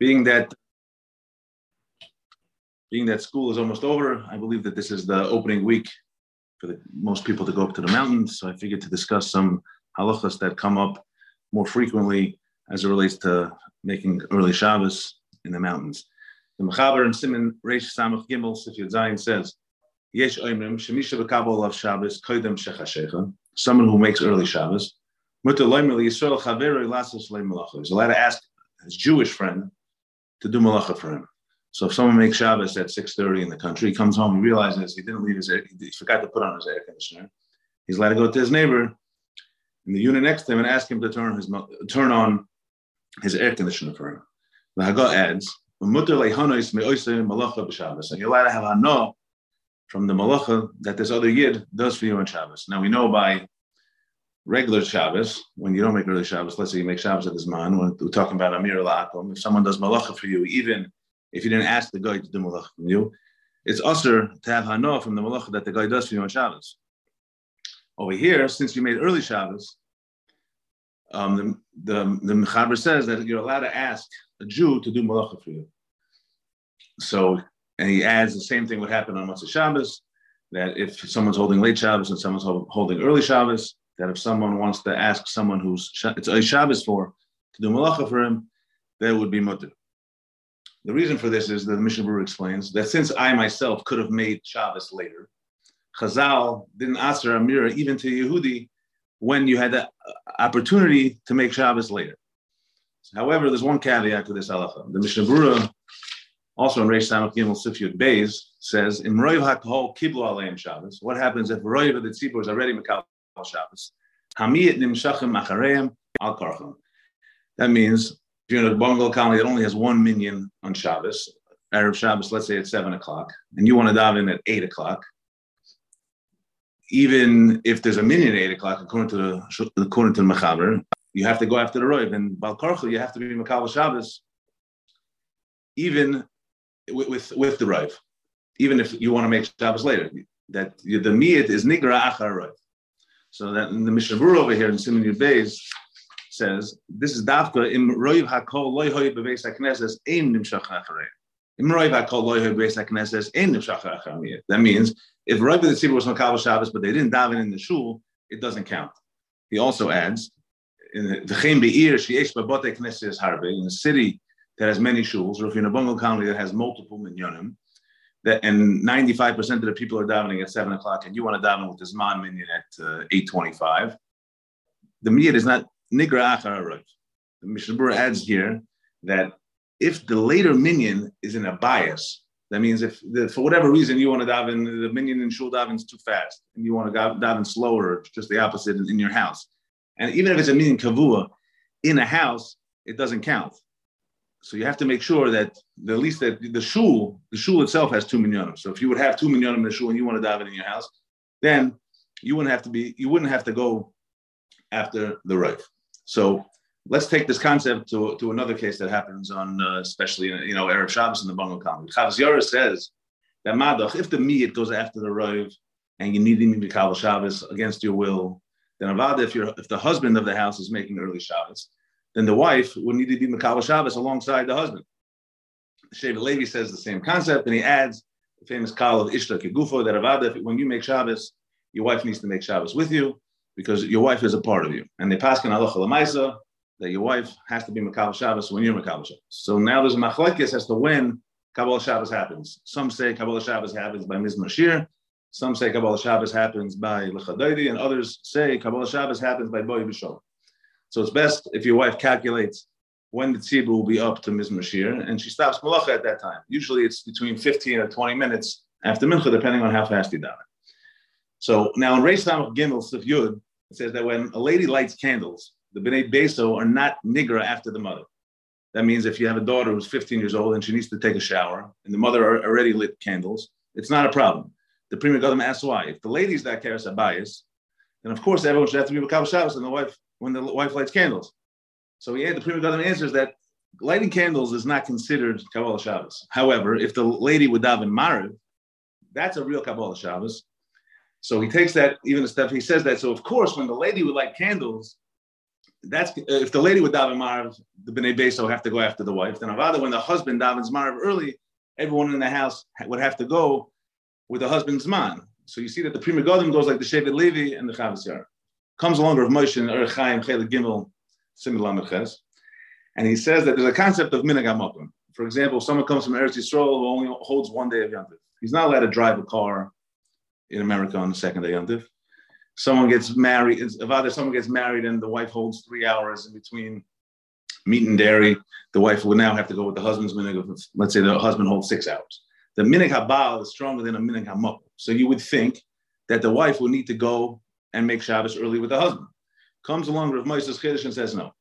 being that being that school is almost over, I believe that this is the opening week for the, most people to go up to the mountains. So I figured to discuss some halachas that come up more frequently as it relates to making early Shabbos in the mountains. The Mechaber and Simon Reish Samach Gimel Sifyud Zayin says, Yesh Oimrim Shemisha B'Kabel of Shabbos Koidem Shechashecha, someone who makes early Shabbos, Mutter Loimer Yisrael Chaveroi Lassos Leim Malacha. He's allowed to ask his Jewish friend to do malacha for him. So if someone makes Shabbos at 6.30 in the country, he comes home, he realizes he didn't leave his air, he forgot to put on his air conditioner. He's allowed to go to his neighbor in the unit next to him and ask him to turn his turn on his air conditioner for him. The Haggah adds, and you're allowed to have hana from the malacha that this other yid does for you on Shabbos. Now we know by regular Shabbos, when you don't make early Shabbos, let's say you make Shabbos at this man, we're talking about Amir al if someone does malacha for you, even if you didn't ask the guy to do malacha from you, it's usher to have hana from the malacha that the guy does for you on Shabbos. Over here, since you made early Shabbos, um, the, the, the Mechaber says that you're allowed to ask a Jew to do malacha for you. So, and he adds the same thing would happen on Motzei Shabbos, that if someone's holding late Shabbos and someone's holding early Shabbos, that if someone wants to ask someone who's it's a Shabbos for to do malacha for him, that would be mutter. The reason for this is that the Mishnah Berurah explains that since I myself could have made Shabbos later, Chazal didn't answer Amir even to Yehudi when you had the opportunity to make Shabbos later. However, there's one caveat to this halacha. The Mishnah Berurah, also in Reish Samach Gimel Sifyud Beis, says, "In Roiv Hakol Kiblu Aleim Shabbos." What happens if Roiv of the Tzibur is already Makal Shabbos. Hamiyat nimshachim machareim al. That means if you're in a bungalow colony that only has one minyan on Shabbos, Erev Shabbos, let's say it's seven o'clock, and you want to dive in at eight o'clock, even if there's a minyan at eight o'clock, according to the according to the Mechaber, you have to go after the Roiv. And Balkarcha, you have to be Makal Shabbos, even with, with, with the Roiv, even if you want to make Shabbos later. That the miyat is Nigra Achar Roiv. So that in the Mishnah over here in Simon Yud Beis says this is dafka im roiv hakol loy hoy beveis hakneses ein nimshach acharei. Im roiv hakol nimshach acharei. That means if roiv the tzibur was makabel Shabbos but they didn't daven in the shul, it doesn't count. He also adds in the beir harbe in a city that has many shuls, or if you're in a bungalow county that has multiple minyanim, that and 95% of the people are davening at seven o'clock, and you want to daven with this man minyan at uh, 8:25. The minyan is not nigra achar The Mishnah adds here that if the later minyan is in a bias, that means if the, for whatever reason you want to daven, the minyan in shul daven is too fast, and you want to daven slower, just the opposite in, in your house. And even if it's a minyan kavua in a house, it doesn't count so you have to make sure that the, at least that the shul, the shul itself has two minyanim. So if you would have two minyanim in the shul and you want to daven in your house, then you wouldn't have to be, you wouldn't have to go after the roiv. So let's take this concept to, to another case that happens on, uh, especially you know, Erev Shabbos in the Bungalow Colony. Chavz says that madach, if the miyat goes after the roiv and you need to be Shabbos against your will, then avada, if you're if the husband of the house is making early Shabbos, then the wife would need to be Makabal Shabbos alongside the husband. Shevet Levi says the same concept, and he adds the famous call of Ishto Kegufo that Avada, when you make Shabbos, your wife needs to make Shabbos with you because your wife is a part of you. And they pass in Allah Lamaisa that your wife has to be Makabal Shabbos when you're Makabal Shabbos. So now there's a machlekes as to when Kabbalah Shabbos happens. Some say Kabbalah Shabbos happens by Mizmor Shir. Some say Kabbalah Shabbos happens by Lecha Dodi, and others say Kabbalah Shabbos happens by Boy B'Shalom. So it's best if your wife calculates when the tzibur will be up to Mizmor Shir, and she stops malacha at that time. Usually it's between 15 or 20 minutes after mincha, depending on how fast you daven. So now in Reish Samach Gimel Sif Yud, it says that when a lady lights candles, the B'nai Beso are not nigra after the mother. That means if you have a daughter who's 15 years old and she needs to take a shower, and the mother already lit candles, it's not a problem. The Pri Megadim asks why. If the lady's that cares bias, then of course everyone should have to be Makabal Shabbos, and the wife when the wife lights candles. So he the Pri Megadim answers that lighting candles is not considered Kabbalah Shabbos. However, if the lady would daven Mariv, that's a real Kabbalah Shabbos. So he takes that even a step. He says that. So of course, when the lady would light candles, that's uh, if the lady would daven Mariv, the bnei will have to go after the wife. Then avada, when the husband davens Mariv early, everyone in the house would have to go with the husband's man. So you see that the Pri Megadim goes like the Shevet Levi and the Chavos Yair. Comes along with Moshe and Orach Chaim Gimel and he says that there's a concept of minhag hamakom. For example, someone comes from Eretz Yisrael who only holds one day of Yom He's not allowed to drive a car in America on the second day Yom Someone gets married, if either someone gets married and the wife holds three hours in between meat and dairy, the wife would now have to go with the husband's minhag. Let's say the husband holds six hours. The minhag habal is stronger than a minhag hamakom. So you would think that the wife would need to go and make Shabbos early with the husband. Comes along with Moses Chiddush and says no.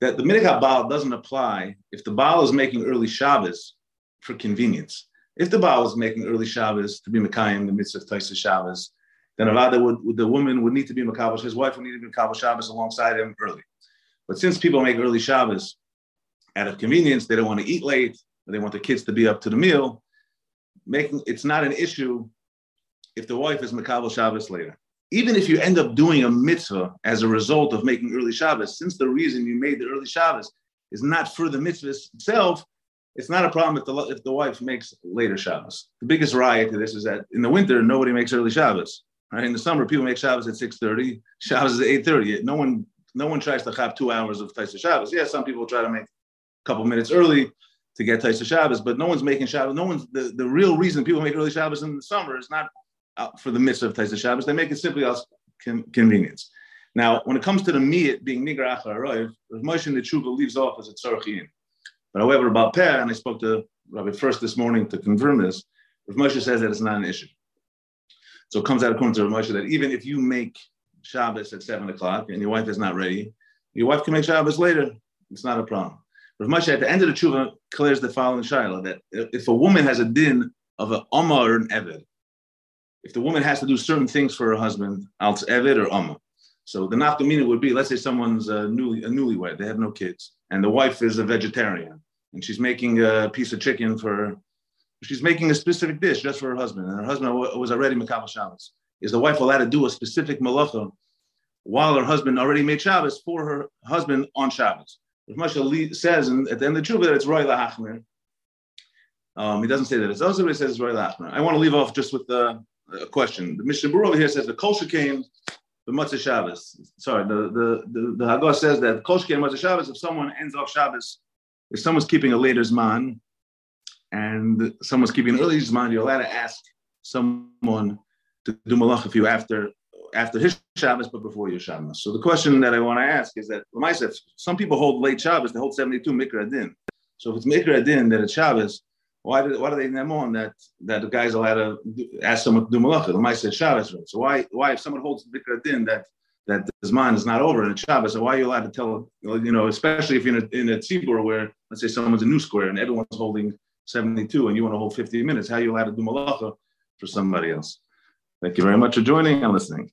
That the minhag Baal doesn't apply if the Baal is making early Shabbos for convenience. If the Baal is making early Shabbos to be Mekayim, the mitzvah of Taisa Shabbos, then Avada would, the woman would need to be Makabash, his wife would need to be Makabash Shabbos alongside him early. But since people make early Shabbos out of convenience, they don't want to eat late, they want the kids to be up to the meal, making it's not an issue if the wife is Makabal Shabbos later. Even if you end up doing a mitzvah as a result of making early Shabbos, since the reason you made the early Shabbos is not for the mitzvah itself, it's not a problem if the, if the wife makes later Shabbos. The biggest riot to this is that in the winter, nobody makes early Shabbos. Right? In the summer, people make Shabbos at 6.30, Shabbos is at 8.30. No one no one tries to have two hours of Taisa Shabbos. Yeah, some people try to make a couple minutes early to get Taisa Shabbos, but no one's making Shabbos. No one's the, the real reason people make early Shabbos in the summer is not Uh, for the midst of Taisa Shabbos. They make it simply as con- convenience. Now, when it comes to the miyat being nigra achar aroiv, Moshe in the Tshuva leaves off as a tzorchiin. But however, about Peh, and I spoke to Rabbi first this morning to confirm this, Rav Moshe says that it's not an issue. So it comes out according to Rav Moshe that even if you make Shabbos at seven o'clock and your wife is not ready, your wife can make Shabbos later. It's not a problem. Rav Moshe at the end of the tshuva clears the following shaila that if a woman has a din of an amma or an eved, if the woman has to do certain things for her husband, it's eved or amma. So the nafkamina would be, let's say someone's a newly a newlywed, they have no kids, and the wife is a vegetarian, and she's making a piece of chicken for, she's making a specific dish just for her husband, and her husband was already makabel Shabbos. Is the wife allowed to do a specific malacha while her husband already made Shabbos for her husband on Shabbos? If Moshe says in, at the end of the Tshuva that it's Roy Lahachmer, um, he doesn't say that it's also, he says it's Roy Lahachmer. I want to leave off just with the, a question. The Mishnah over here says the Kol came the Matzah Shabbos. Sorry, the the the, the says that Kol came Matzah Shabbos. If someone ends off Shabbos, if someone's keeping a later Zman and someone's keeping an early Zman, you're allowed to ask someone to do malach if you after after his Shabbos, but before your Shabbos. So the question that I want to ask is that myself, some people hold late Shabbos, they hold 72 Mikra Adin. So if it's Mikra Adin that it's Shabbos, why do, why do they name on that that the guy's allowed to ask someone to do malacha? The mice said Shabbos? So why why if someone holds Mikra Adin that that his mind is not over and it's Shabbos, so why are you allowed to tell you know, especially if you're in a, in a where let's say someone's a new square and everyone's holding 72 and you want to hold 50 minutes, how are you allowed to do malacha for somebody else? Thank you very much for joining and listening.